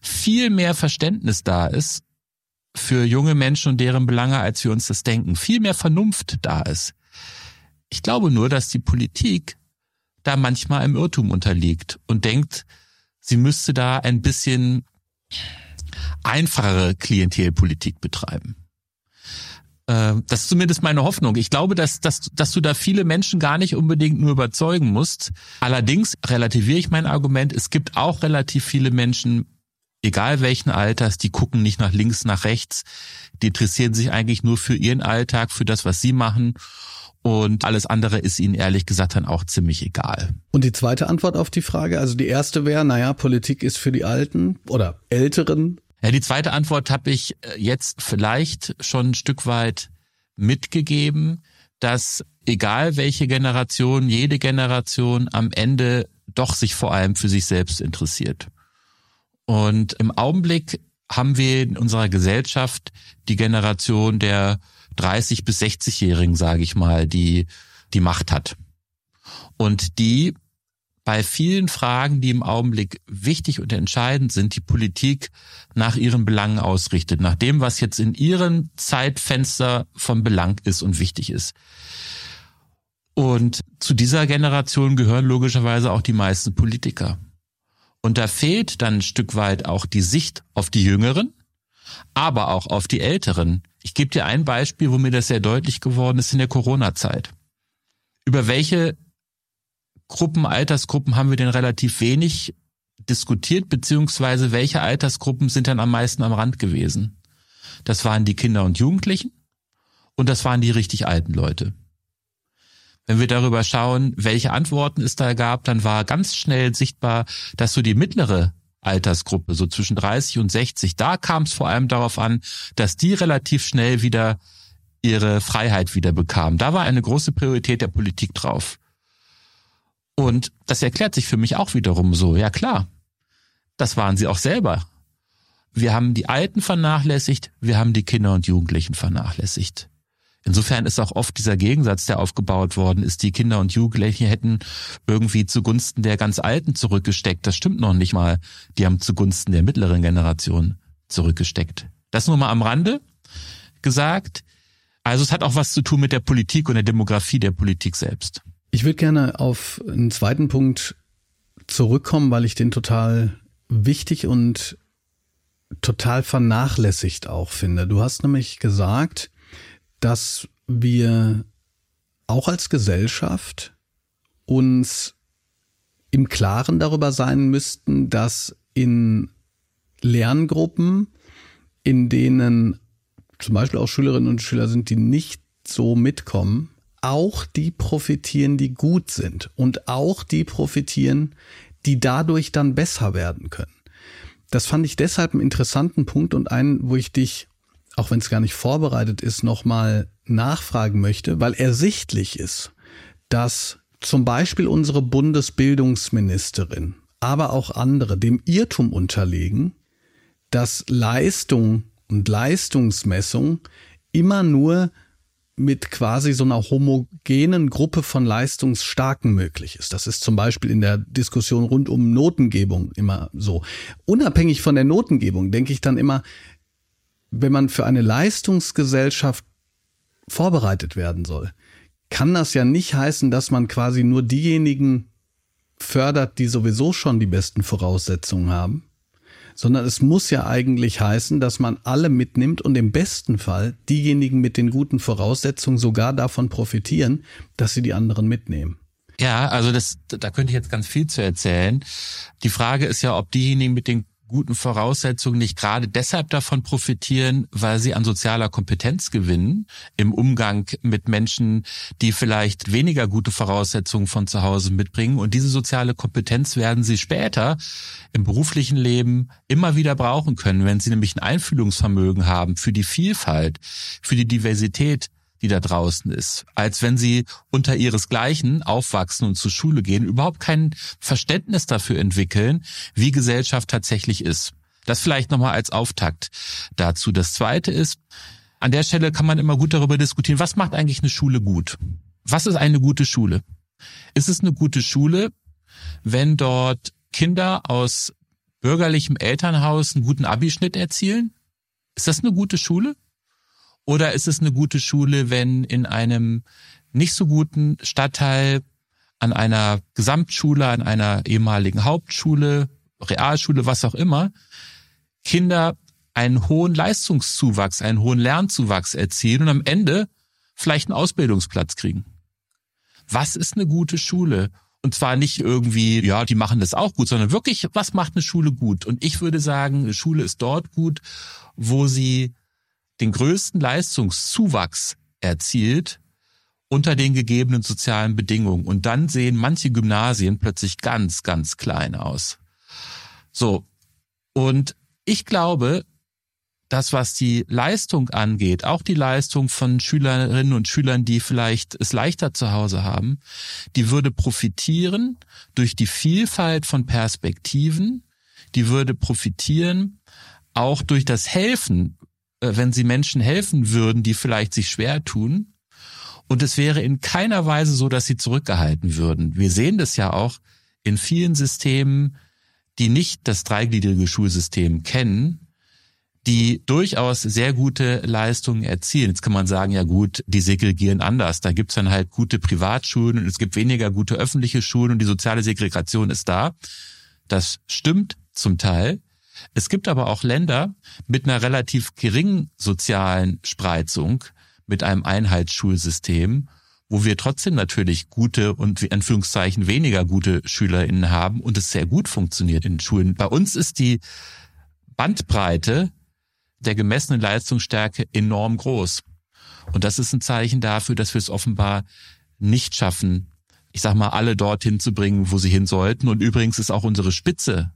S2: viel mehr Verständnis da ist für junge Menschen und deren Belange, als wir uns das denken. Viel mehr Vernunft da ist. Ich glaube nur, dass die Politik da manchmal im Irrtum unterliegt und denkt, sie müsste da ein bisschen einfachere Klientelpolitik betreiben. Ähm, das ist zumindest meine Hoffnung. Ich glaube, dass, dass, dass du da viele Menschen gar nicht unbedingt nur überzeugen musst. Allerdings relativiere ich mein Argument. Es gibt auch relativ viele Menschen, egal welchen Alters, die gucken nicht nach links, nach rechts. Die interessieren sich eigentlich nur für ihren Alltag, für das, was sie machen. Und alles andere ist ihnen ehrlich gesagt dann auch ziemlich egal.
S3: Und die zweite Antwort auf die Frage, also die erste wäre, naja, Politik ist für die Alten oder Älteren.
S2: Ja, die zweite Antwort habe ich äh, jetzt vielleicht schon ein Stück weit mitgegeben, dass egal welche Generation, jede Generation am Ende doch sich vor allem für sich selbst interessiert. Und im Augenblick haben wir in unserer Gesellschaft die Generation der 30 bis 60-Jährigen, sage ich mal, die die Macht hat. Und die bei vielen Fragen, die im Augenblick wichtig und entscheidend sind, die Politik nach ihren Belangen ausrichtet, nach dem, was jetzt in ihrem Zeitfenster von Belang ist und wichtig ist. Und zu dieser Generation gehören logischerweise auch die meisten Politiker. Und da fehlt dann ein Stück weit auch die Sicht auf die Jüngeren, aber auch auf die Älteren, ich gebe dir ein Beispiel, wo mir das sehr deutlich geworden ist in der Corona-Zeit. Über welche Gruppen, Altersgruppen haben wir denn relativ wenig diskutiert, beziehungsweise welche Altersgruppen sind dann am meisten am Rand gewesen? Das waren die Kinder und Jugendlichen und das waren die richtig alten Leute. Wenn wir darüber schauen, welche Antworten es da gab, dann war ganz schnell sichtbar, dass so die mittlere Altersgruppe, so zwischen 30 und 60, da kam es vor allem darauf an, dass die relativ schnell wieder ihre Freiheit wieder bekamen. Da war eine große Priorität der Politik drauf. Und das erklärt sich für mich auch wiederum so. Ja klar, das waren sie auch selber. Wir haben die Alten vernachlässigt, wir haben die Kinder und Jugendlichen vernachlässigt. Insofern ist auch oft dieser Gegensatz, der aufgebaut worden ist, die Kinder und Jugendlichen hätten irgendwie zugunsten der ganz Alten zurückgesteckt. Das stimmt noch nicht mal. Die haben zugunsten der mittleren Generation zurückgesteckt. Das nur mal am Rande gesagt. Also es hat auch was zu tun mit der Politik und der Demografie der Politik selbst.
S3: Ich würde gerne auf einen zweiten Punkt zurückkommen, weil ich den total wichtig und total vernachlässigt auch finde. Du hast nämlich gesagt, dass wir auch als Gesellschaft uns im Klaren darüber sein müssten, dass in Lerngruppen, in denen zum Beispiel auch Schülerinnen und Schüler sind, die nicht so mitkommen, auch die profitieren, die gut sind und auch die profitieren, die dadurch dann besser werden können. Das fand ich deshalb einen interessanten Punkt und einen, wo ich dich auch wenn es gar nicht vorbereitet ist, nochmal nachfragen möchte, weil ersichtlich ist, dass zum Beispiel unsere Bundesbildungsministerin, aber auch andere dem Irrtum unterlegen, dass Leistung und Leistungsmessung immer nur mit quasi so einer homogenen Gruppe von Leistungsstarken möglich ist. Das ist zum Beispiel in der Diskussion rund um Notengebung immer so. Unabhängig von der Notengebung denke ich dann immer, wenn man für eine Leistungsgesellschaft vorbereitet werden soll, kann das ja nicht heißen, dass man quasi nur diejenigen fördert, die sowieso schon die besten Voraussetzungen haben, sondern es muss ja eigentlich heißen, dass man alle mitnimmt und im besten Fall diejenigen mit den guten Voraussetzungen sogar davon profitieren, dass sie die anderen mitnehmen.
S2: Ja, also das, da könnte ich jetzt ganz viel zu erzählen. Die Frage ist ja, ob diejenigen mit den guten Voraussetzungen nicht gerade deshalb davon profitieren, weil sie an sozialer Kompetenz gewinnen im Umgang mit Menschen, die vielleicht weniger gute Voraussetzungen von zu Hause mitbringen. Und diese soziale Kompetenz werden sie später im beruflichen Leben immer wieder brauchen können, wenn sie nämlich ein Einfühlungsvermögen haben für die Vielfalt, für die Diversität die da draußen ist, als wenn sie unter ihresgleichen aufwachsen und zur Schule gehen, überhaupt kein Verständnis dafür entwickeln, wie Gesellschaft tatsächlich ist. Das vielleicht nochmal als Auftakt dazu. Das zweite ist, an der Stelle kann man immer gut darüber diskutieren, was macht eigentlich eine Schule gut? Was ist eine gute Schule? Ist es eine gute Schule, wenn dort Kinder aus bürgerlichem Elternhaus einen guten Abischnitt erzielen? Ist das eine gute Schule? Oder ist es eine gute Schule, wenn in einem nicht so guten Stadtteil an einer Gesamtschule, an einer ehemaligen Hauptschule, Realschule, was auch immer, Kinder einen hohen Leistungszuwachs, einen hohen Lernzuwachs erzielen und am Ende vielleicht einen Ausbildungsplatz kriegen. Was ist eine gute Schule? Und zwar nicht irgendwie, ja, die machen das auch gut, sondern wirklich, was macht eine Schule gut? Und ich würde sagen, eine Schule ist dort gut, wo sie den größten Leistungszuwachs erzielt unter den gegebenen sozialen Bedingungen. Und dann sehen manche Gymnasien plötzlich ganz, ganz klein aus. So. Und ich glaube, das, was die Leistung angeht, auch die Leistung von Schülerinnen und Schülern, die vielleicht es leichter zu Hause haben, die würde profitieren durch die Vielfalt von Perspektiven, die würde profitieren auch durch das Helfen wenn sie Menschen helfen würden, die vielleicht sich schwer tun. Und es wäre in keiner Weise so, dass sie zurückgehalten würden. Wir sehen das ja auch in vielen Systemen, die nicht das dreigliedrige Schulsystem kennen, die durchaus sehr gute Leistungen erzielen. Jetzt kann man sagen, ja gut, die segregieren anders. Da gibt's dann halt gute Privatschulen und es gibt weniger gute öffentliche Schulen und die soziale Segregation ist da. Das stimmt zum Teil. Es gibt aber auch Länder mit einer relativ geringen sozialen Spreizung, mit einem Einheitsschulsystem, wo wir trotzdem natürlich gute und in Anführungszeichen weniger gute SchülerInnen haben und es sehr gut funktioniert in Schulen. Bei uns ist die Bandbreite der gemessenen Leistungsstärke enorm groß. Und das ist ein Zeichen dafür, dass wir es offenbar nicht schaffen, ich sag mal, alle dorthin zu bringen, wo sie hin sollten. Und übrigens ist auch unsere Spitze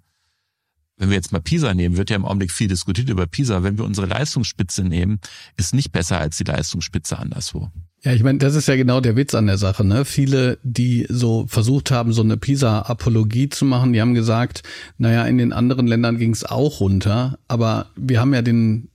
S2: wenn wir jetzt mal PISA nehmen, wird ja im Augenblick viel diskutiert über PISA. Wenn wir unsere Leistungsspitze nehmen, ist nicht besser als die Leistungsspitze anderswo.
S3: Ja, ich meine, das ist ja genau der Witz an der Sache. Ne? Viele, die so versucht haben, so eine PISA-Apologie zu machen, die haben gesagt, naja, in den anderen Ländern ging es auch runter, aber wir haben ja den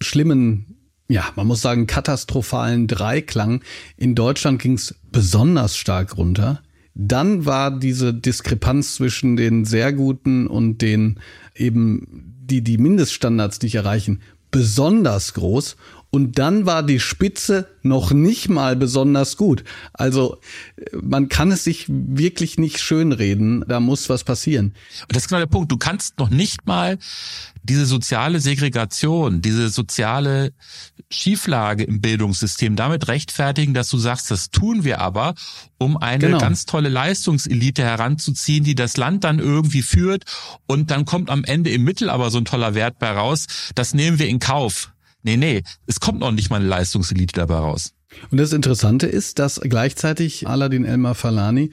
S3: schlimmen, ja, man muss sagen, katastrophalen Dreiklang. In Deutschland ging es besonders stark runter. Dann war diese Diskrepanz zwischen den sehr guten und den eben, die die Mindeststandards nicht erreichen, besonders groß. Und dann war die Spitze noch nicht mal besonders gut. Also man kann es sich wirklich nicht schönreden. Da muss was passieren.
S2: Und das ist genau der Punkt. Du kannst noch nicht mal diese soziale Segregation, diese soziale Schieflage im Bildungssystem damit rechtfertigen, dass du sagst, das tun wir aber, um eine genau. ganz tolle Leistungselite heranzuziehen, die das Land dann irgendwie führt und dann kommt am Ende im Mittel aber so ein toller Wert bei raus. Das nehmen wir in Kauf. Nee, nee, es kommt noch nicht mal eine Leistungselite dabei raus.
S3: Und das Interessante ist, dass gleichzeitig Aladin Elmar Falani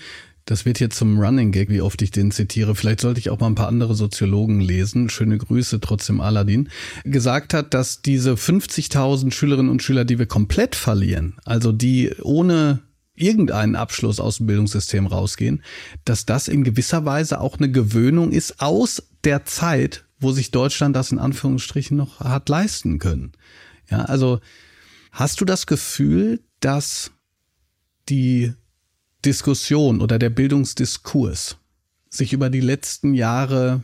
S3: das wird hier zum Running Gag, wie oft ich den zitiere. Vielleicht sollte ich auch mal ein paar andere Soziologen lesen. Schöne Grüße trotzdem Aladin. Gesagt hat, dass diese 50.000 Schülerinnen und Schüler, die wir komplett verlieren, also die ohne irgendeinen Abschluss aus dem Bildungssystem rausgehen, dass das in gewisser Weise auch eine Gewöhnung ist aus der Zeit, wo sich Deutschland das in Anführungsstrichen noch hat leisten können. Ja, also hast du das Gefühl, dass die Diskussion oder der Bildungsdiskurs sich über die letzten Jahre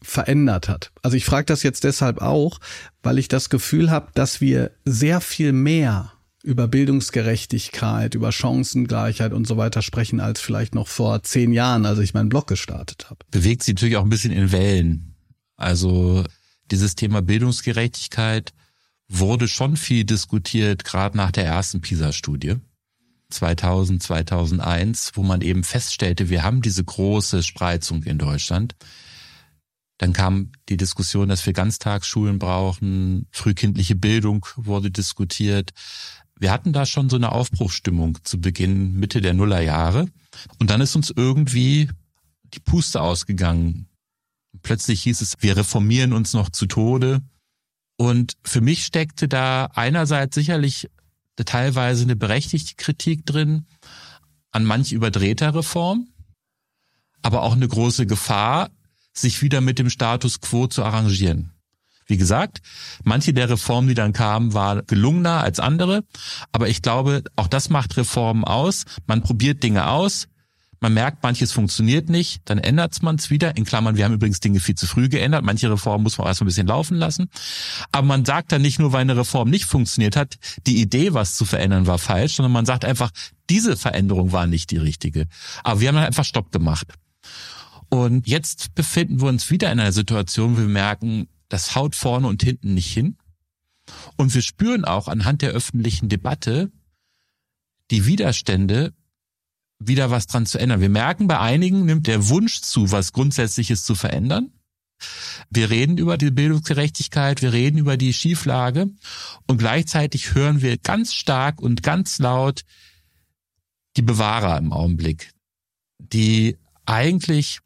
S3: verändert hat. Also ich frage das jetzt deshalb auch, weil ich das Gefühl habe, dass wir sehr viel mehr über Bildungsgerechtigkeit, über Chancengleichheit und so weiter sprechen, als vielleicht noch vor zehn Jahren, als ich meinen Blog gestartet habe.
S2: Bewegt sich natürlich auch ein bisschen in Wellen. Also dieses Thema Bildungsgerechtigkeit wurde schon viel diskutiert, gerade nach der ersten PISA-Studie. 2000, 2001, wo man eben feststellte, wir haben diese große Spreizung in Deutschland. Dann kam die Diskussion, dass wir Ganztagsschulen brauchen, frühkindliche Bildung wurde diskutiert. Wir hatten da schon so eine Aufbruchsstimmung zu Beginn, Mitte der Nullerjahre. Und dann ist uns irgendwie die Puste ausgegangen. Plötzlich hieß es, wir reformieren uns noch zu Tode. Und für mich steckte da einerseits sicherlich teilweise eine berechtigte Kritik drin an manch überdrehter Reform, aber auch eine große Gefahr, sich wieder mit dem Status quo zu arrangieren. Wie gesagt, manche der Reformen, die dann kamen, waren gelungener als andere. Aber ich glaube, auch das macht Reformen aus. Man probiert Dinge aus. Man merkt, manches funktioniert nicht, dann ändert man es wieder. In Klammern, wir haben übrigens Dinge viel zu früh geändert. Manche Reformen muss man erst mal ein bisschen laufen lassen. Aber man sagt dann nicht nur, weil eine Reform nicht funktioniert hat, die Idee, was zu verändern, war falsch, sondern man sagt einfach, diese Veränderung war nicht die richtige. Aber wir haben dann einfach Stopp gemacht. Und jetzt befinden wir uns wieder in einer Situation, wo wir merken, das haut vorne und hinten nicht hin. Und wir spüren auch anhand der öffentlichen Debatte die Widerstände, wieder was dran zu ändern. Wir merken, bei einigen nimmt der Wunsch zu, was Grundsätzliches zu verändern. Wir reden über die Bildungsgerechtigkeit, wir reden über die Schieflage und gleichzeitig hören wir ganz stark und ganz laut die Bewahrer im Augenblick, die eigentlich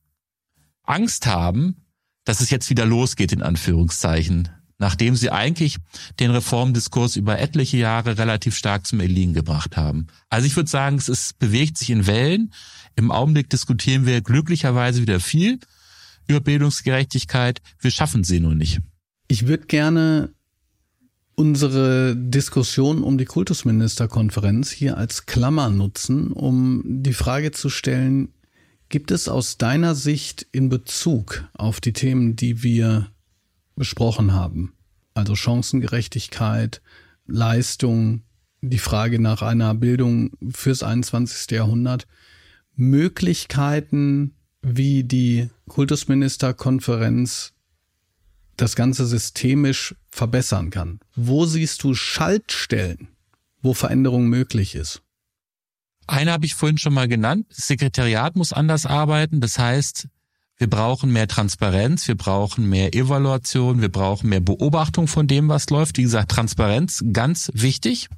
S2: Angst haben, dass es jetzt wieder losgeht, in Anführungszeichen, nachdem sie eigentlich den Reformdiskurs über etliche Jahre relativ stark zum Erliegen gebracht haben. Also ich würde sagen, es ist, bewegt sich in Wellen. Im Augenblick diskutieren wir glücklicherweise wieder viel über Bildungsgerechtigkeit. Wir schaffen sie nur nicht.
S3: Ich würde gerne unsere Diskussion um die Kultusministerkonferenz hier als Klammer nutzen, um die Frage zu stellen, Gibt es aus deiner Sicht in Bezug auf die Themen, die wir besprochen haben, also Chancengerechtigkeit, Leistung, die Frage nach einer Bildung fürs 21. Jahrhundert, Möglichkeiten, wie die Kultusministerkonferenz das Ganze systemisch verbessern kann? Wo siehst du Schaltstellen, wo Veränderung möglich ist?
S2: Eine habe ich vorhin schon mal genannt. Das Sekretariat muss anders arbeiten. Das heißt, wir brauchen mehr Transparenz, wir brauchen mehr Evaluation, wir brauchen mehr Beobachtung von dem, was läuft. Wie gesagt, Transparenz, ganz wichtig.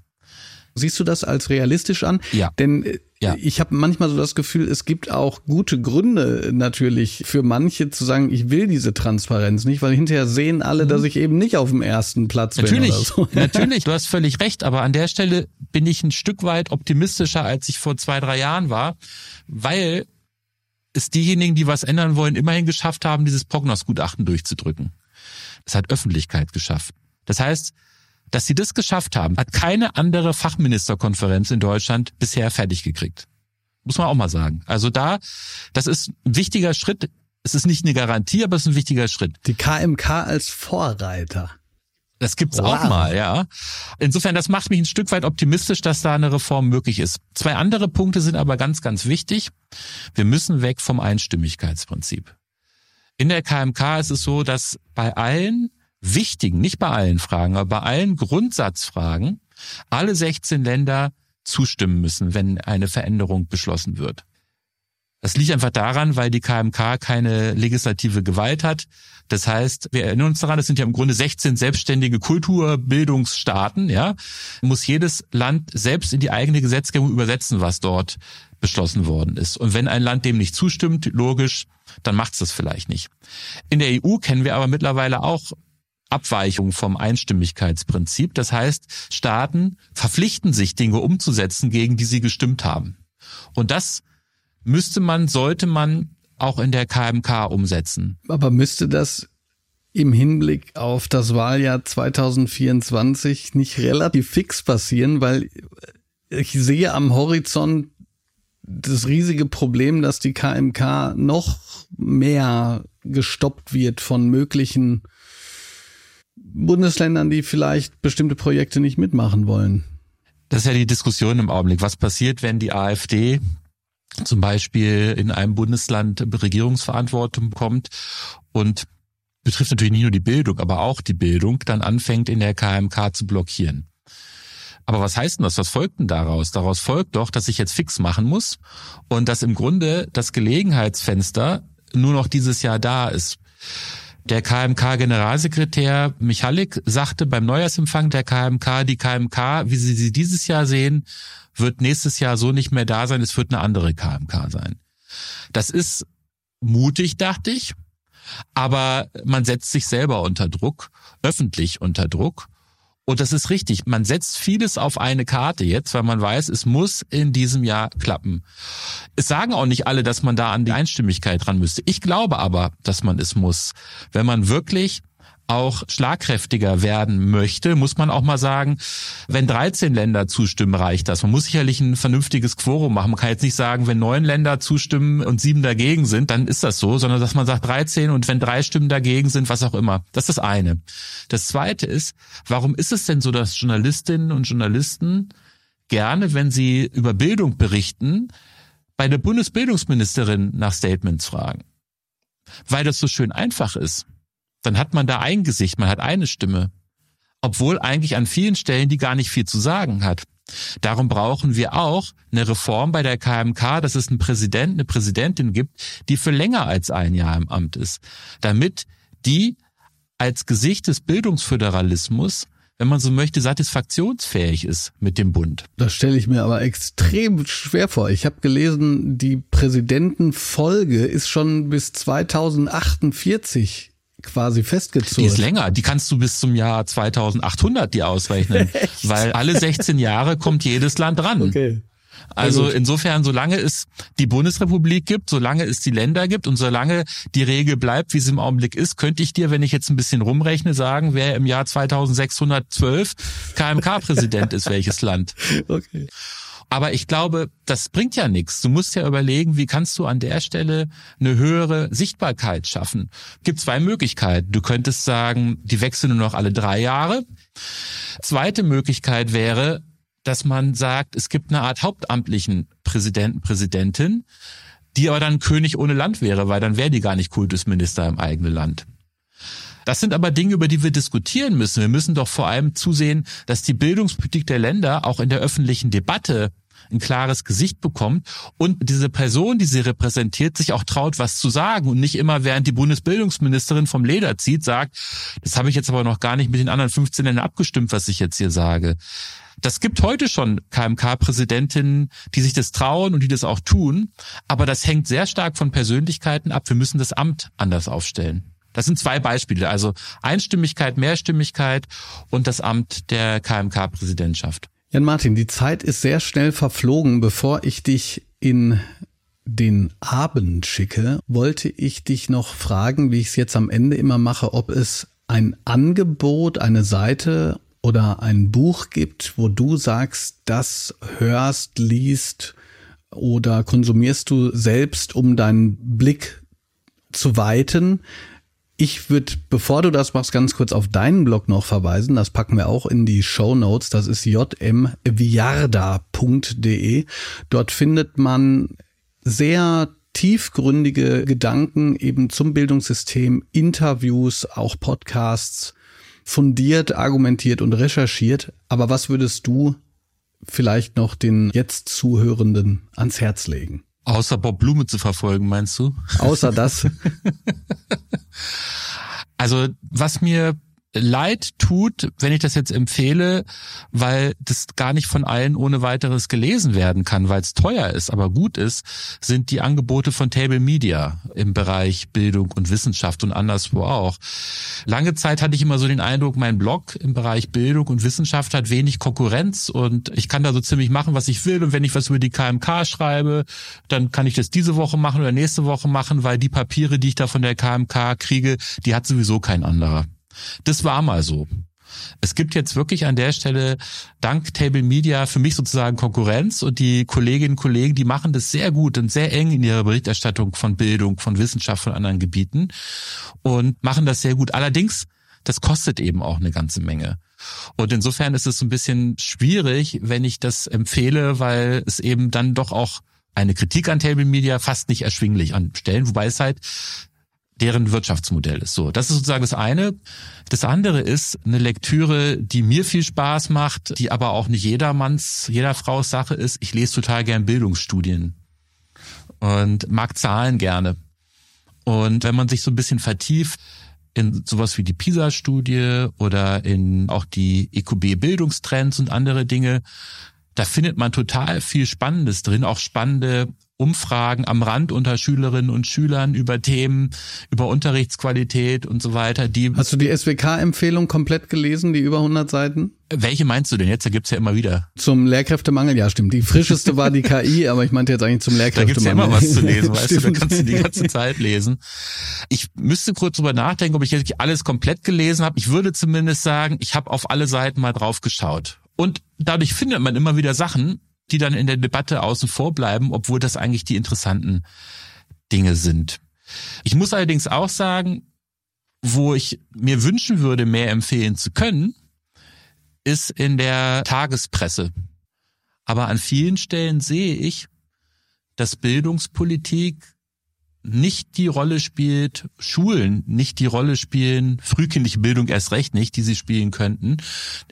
S3: Siehst du das als realistisch an?
S2: Ja.
S3: Denn äh, ja. ich habe manchmal so das Gefühl, es gibt auch gute Gründe natürlich für manche zu sagen, ich will diese Transparenz nicht, weil hinterher sehen alle, mhm. dass ich eben nicht auf dem ersten Platz
S2: natürlich,
S3: bin.
S2: So. Natürlich, du hast völlig recht, aber an der Stelle bin ich ein Stück weit optimistischer, als ich vor zwei, drei Jahren war, weil es diejenigen, die was ändern wollen, immerhin geschafft haben, dieses Prognosgutachten durchzudrücken. Das hat Öffentlichkeit geschafft. Das heißt, dass sie das geschafft haben, hat keine andere Fachministerkonferenz in Deutschland bisher fertig gekriegt. Muss man auch mal sagen. Also da, das ist ein wichtiger Schritt. Es ist nicht eine Garantie, aber es ist ein wichtiger Schritt.
S3: Die KMK als Vorreiter.
S2: Das gibt's wow. auch mal, ja. Insofern, das macht mich ein Stück weit optimistisch, dass da eine Reform möglich ist. Zwei andere Punkte sind aber ganz, ganz wichtig. Wir müssen weg vom Einstimmigkeitsprinzip. In der KMK ist es so, dass bei allen wichtigen, nicht bei allen Fragen, aber bei allen Grundsatzfragen alle 16 Länder zustimmen müssen, wenn eine Veränderung beschlossen wird. Das liegt einfach daran, weil die KMK keine legislative Gewalt hat. Das heißt, wir erinnern uns daran, es sind ja im Grunde 16 selbstständige Kulturbildungsstaaten, ja. Muss jedes Land selbst in die eigene Gesetzgebung übersetzen, was dort beschlossen worden ist. Und wenn ein Land dem nicht zustimmt, logisch, dann macht es das vielleicht nicht. In der EU kennen wir aber mittlerweile auch Abweichung vom Einstimmigkeitsprinzip. Das heißt, Staaten verpflichten sich, Dinge umzusetzen, gegen die sie gestimmt haben. Und das müsste man, sollte man auch in der KMK umsetzen.
S3: Aber müsste das im Hinblick auf das Wahljahr 2024 nicht relativ fix passieren, weil ich sehe am Horizont das riesige Problem, dass die KMK noch mehr gestoppt wird von möglichen Bundesländern, die vielleicht bestimmte Projekte nicht mitmachen wollen.
S2: Das ist ja die Diskussion im Augenblick. Was passiert, wenn die AfD zum Beispiel in einem Bundesland Regierungsverantwortung bekommt und betrifft natürlich nicht nur die Bildung, aber auch die Bildung, dann anfängt in der KMK zu blockieren. Aber was heißt denn das? Was folgt denn daraus? Daraus folgt doch, dass ich jetzt fix machen muss und dass im Grunde das Gelegenheitsfenster nur noch dieses Jahr da ist. Der KMK-Generalsekretär Michalik sagte beim Neujahrsempfang der KMK, die KMK, wie Sie sie dieses Jahr sehen, wird nächstes Jahr so nicht mehr da sein, es wird eine andere KMK sein. Das ist mutig, dachte ich, aber man setzt sich selber unter Druck, öffentlich unter Druck. Und das ist richtig. Man setzt vieles auf eine Karte jetzt, weil man weiß, es muss in diesem Jahr klappen. Es sagen auch nicht alle, dass man da an die Einstimmigkeit dran müsste. Ich glaube aber, dass man es muss. Wenn man wirklich auch schlagkräftiger werden möchte, muss man auch mal sagen, wenn 13 Länder zustimmen, reicht das. Man muss sicherlich ein vernünftiges Quorum machen. Man kann jetzt nicht sagen, wenn neun Länder zustimmen und sieben dagegen sind, dann ist das so, sondern dass man sagt 13 und wenn drei Stimmen dagegen sind, was auch immer. Das ist das eine. Das zweite ist, warum ist es denn so, dass Journalistinnen und Journalisten gerne, wenn sie über Bildung berichten, bei der Bundesbildungsministerin nach Statements fragen? Weil das so schön einfach ist dann hat man da ein Gesicht, man hat eine Stimme. Obwohl eigentlich an vielen Stellen die gar nicht viel zu sagen hat. Darum brauchen wir auch eine Reform bei der KMK, dass es einen Präsident, eine Präsidentin gibt, die für länger als ein Jahr im Amt ist. Damit die als Gesicht des Bildungsföderalismus wenn man so möchte, satisfaktionsfähig ist mit dem Bund.
S3: Das stelle ich mir aber extrem schwer vor. Ich habe gelesen, die Präsidentenfolge ist schon bis 2048 quasi festgezogen.
S2: Die ist länger. Die kannst du bis zum Jahr 2800 die ausrechnen. Weil alle 16 Jahre kommt jedes Land dran. Okay. Also insofern, solange es die Bundesrepublik gibt, solange es die Länder gibt und solange die Regel bleibt, wie sie im Augenblick ist, könnte ich dir, wenn ich jetzt ein bisschen rumrechne, sagen, wer im Jahr 2612 KMK-Präsident ist, welches Land. Okay. Aber ich glaube, das bringt ja nichts. Du musst ja überlegen, wie kannst du an der Stelle eine höhere Sichtbarkeit schaffen. Gibt zwei Möglichkeiten. Du könntest sagen, die wechseln nur noch alle drei Jahre. Zweite Möglichkeit wäre, dass man sagt, es gibt eine Art hauptamtlichen Präsidenten, Präsidentin, die aber dann König ohne Land wäre, weil dann wäre die gar nicht Kultusminister im eigenen Land. Das sind aber Dinge, über die wir diskutieren müssen. Wir müssen doch vor allem zusehen, dass die Bildungspolitik der Länder auch in der öffentlichen Debatte ein klares Gesicht bekommt und diese Person, die sie repräsentiert, sich auch traut, was zu sagen und nicht immer, während die Bundesbildungsministerin vom Leder zieht, sagt, das habe ich jetzt aber noch gar nicht mit den anderen 15 Ländern abgestimmt, was ich jetzt hier sage. Das gibt heute schon KMK-Präsidentinnen, die sich das trauen und die das auch tun, aber das hängt sehr stark von Persönlichkeiten ab. Wir müssen das Amt anders aufstellen. Das sind zwei Beispiele, also Einstimmigkeit, Mehrstimmigkeit und das Amt der KMK-Präsidentschaft.
S3: Jan Martin, die Zeit ist sehr schnell verflogen. Bevor ich dich in den Abend schicke, wollte ich dich noch fragen, wie ich es jetzt am Ende immer mache, ob es ein Angebot, eine Seite oder ein Buch gibt, wo du sagst, das hörst, liest oder konsumierst du selbst, um deinen Blick zu weiten, ich würde, bevor du das machst, ganz kurz auf deinen Blog noch verweisen. Das packen wir auch in die Show Notes. Das ist jmviarda.de. Dort findet man sehr tiefgründige Gedanken eben zum Bildungssystem, Interviews, auch Podcasts, fundiert, argumentiert und recherchiert. Aber was würdest du vielleicht noch den jetzt Zuhörenden ans Herz legen?
S2: Außer Bob Blume zu verfolgen, meinst du?
S3: Außer das.
S2: also was mir leid tut, wenn ich das jetzt empfehle, weil das gar nicht von allen ohne weiteres gelesen werden kann, weil es teuer ist, aber gut ist, sind die Angebote von Table Media im Bereich Bildung und Wissenschaft und anderswo auch. Lange Zeit hatte ich immer so den Eindruck, mein Blog im Bereich Bildung und Wissenschaft hat wenig Konkurrenz und ich kann da so ziemlich machen, was ich will und wenn ich was über die KMK schreibe, dann kann ich das diese Woche machen oder nächste Woche machen, weil die Papiere, die ich da von der KMK kriege, die hat sowieso kein anderer. Das war mal so. Es gibt jetzt wirklich an der Stelle dank Table Media für mich sozusagen Konkurrenz und die Kolleginnen und Kollegen, die machen das sehr gut und sehr eng in ihrer Berichterstattung von Bildung, von Wissenschaft, von anderen Gebieten und machen das sehr gut. Allerdings, das kostet eben auch eine ganze Menge. Und insofern ist es ein bisschen schwierig, wenn ich das empfehle, weil es eben dann doch auch eine Kritik an Table Media fast nicht erschwinglich anstellen, wobei es halt deren Wirtschaftsmodell ist. So, das ist sozusagen das eine. Das andere ist eine Lektüre, die mir viel Spaß macht, die aber auch nicht jedermanns, jeder Frau's Sache ist. Ich lese total gern Bildungsstudien und mag Zahlen gerne. Und wenn man sich so ein bisschen vertieft in sowas wie die PISA-Studie oder in auch die EQB-Bildungstrends und andere Dinge, da findet man total viel Spannendes drin, auch spannende Umfragen am Rand unter Schülerinnen und Schülern über Themen, über Unterrichtsqualität und so weiter. Die
S3: Hast du die SWK-Empfehlung komplett gelesen, die über 100 Seiten?
S2: Welche meinst du denn jetzt? Da gibt's ja immer wieder.
S3: Zum Lehrkräftemangel, ja stimmt. Die frischeste war die KI, aber ich meinte jetzt eigentlich zum Lehrkräftemangel. Da gibt's ja
S2: immer was zu lesen, weißt du, da kannst du die ganze Zeit lesen. Ich müsste kurz drüber nachdenken, ob ich jetzt alles komplett gelesen habe. Ich würde zumindest sagen, ich habe auf alle Seiten mal drauf geschaut. Und dadurch findet man immer wieder Sachen, die dann in der Debatte außen vor bleiben, obwohl das eigentlich die interessanten Dinge sind. Ich muss allerdings auch sagen, wo ich mir wünschen würde, mehr empfehlen zu können, ist in der Tagespresse. Aber an vielen Stellen sehe ich, dass Bildungspolitik nicht die Rolle spielt, Schulen nicht die Rolle spielen, frühkindliche Bildung erst recht nicht, die sie spielen könnten.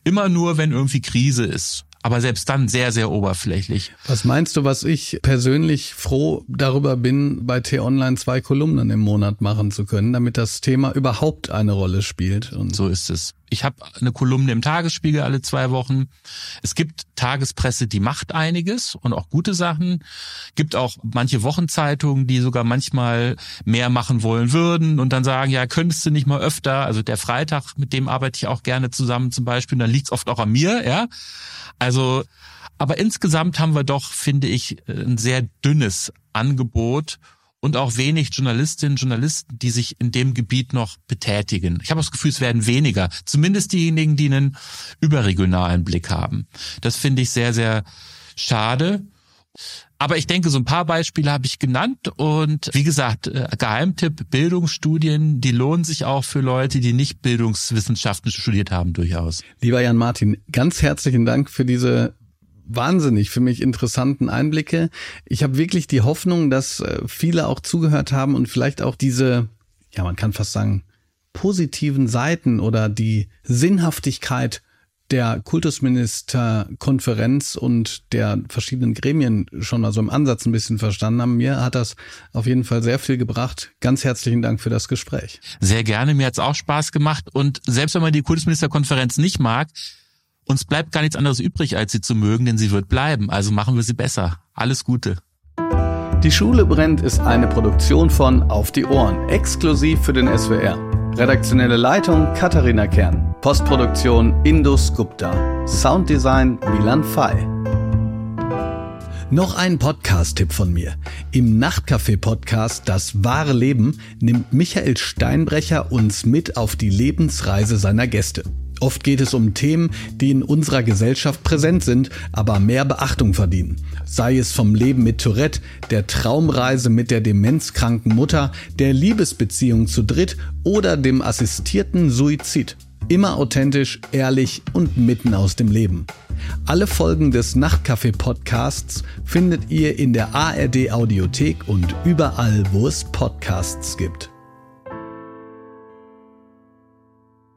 S2: Immer nur, wenn irgendwie Krise ist aber selbst dann sehr, sehr oberflächlich.
S3: Was meinst du, was ich persönlich froh darüber bin, bei T-Online zwei Kolumnen im Monat machen zu können, damit das Thema überhaupt eine Rolle spielt?
S2: Und so ist es. Ich habe eine Kolumne im Tagesspiegel alle zwei Wochen. Es gibt Tagespresse, die macht einiges und auch gute Sachen. Gibt auch manche Wochenzeitungen, die sogar manchmal mehr machen wollen würden und dann sagen, ja, könntest du nicht mal öfter. Also der Freitag, mit dem arbeite ich auch gerne zusammen zum Beispiel. dann liegt es oft auch an mir, ja. Also, aber insgesamt haben wir doch, finde ich, ein sehr dünnes Angebot und auch wenig Journalistinnen, Journalisten, die sich in dem Gebiet noch betätigen. Ich habe das Gefühl, es werden weniger. Zumindest diejenigen, die einen überregionalen Blick haben. Das finde ich sehr, sehr schade. Aber ich denke, so ein paar Beispiele habe ich genannt und wie gesagt, äh, Geheimtipp, Bildungsstudien, die lohnen sich auch für Leute, die nicht Bildungswissenschaften studiert haben, durchaus.
S3: Lieber Jan Martin, ganz herzlichen Dank für diese wahnsinnig für mich interessanten Einblicke. Ich habe wirklich die Hoffnung, dass äh, viele auch zugehört haben und vielleicht auch diese, ja, man kann fast sagen, positiven Seiten oder die Sinnhaftigkeit der Kultusministerkonferenz und der verschiedenen Gremien schon mal so im Ansatz ein bisschen verstanden haben. Mir hat das auf jeden Fall sehr viel gebracht. Ganz herzlichen Dank für das Gespräch.
S2: Sehr gerne, mir hat's auch Spaß gemacht und selbst wenn man die Kultusministerkonferenz nicht mag, uns bleibt gar nichts anderes übrig, als sie zu mögen, denn sie wird bleiben. Also machen wir sie besser. Alles Gute.
S3: Die Schule brennt ist eine Produktion von Auf die Ohren, exklusiv für den SWR. Redaktionelle Leitung Katharina Kern. Postproduktion Indus Gupta. Sounddesign Milan Fay. Noch ein Podcast-Tipp von mir. Im Nachtcafé-Podcast Das wahre Leben nimmt Michael Steinbrecher uns mit auf die Lebensreise seiner Gäste. Oft geht es um Themen, die in unserer Gesellschaft präsent sind, aber mehr Beachtung verdienen. Sei es vom Leben mit Tourette, der Traumreise mit der demenzkranken Mutter, der Liebesbeziehung zu dritt oder dem assistierten Suizid. Immer authentisch, ehrlich und mitten aus dem Leben. Alle Folgen des Nachtcafé-Podcasts findet ihr in der ARD Audiothek und überall, wo es Podcasts gibt.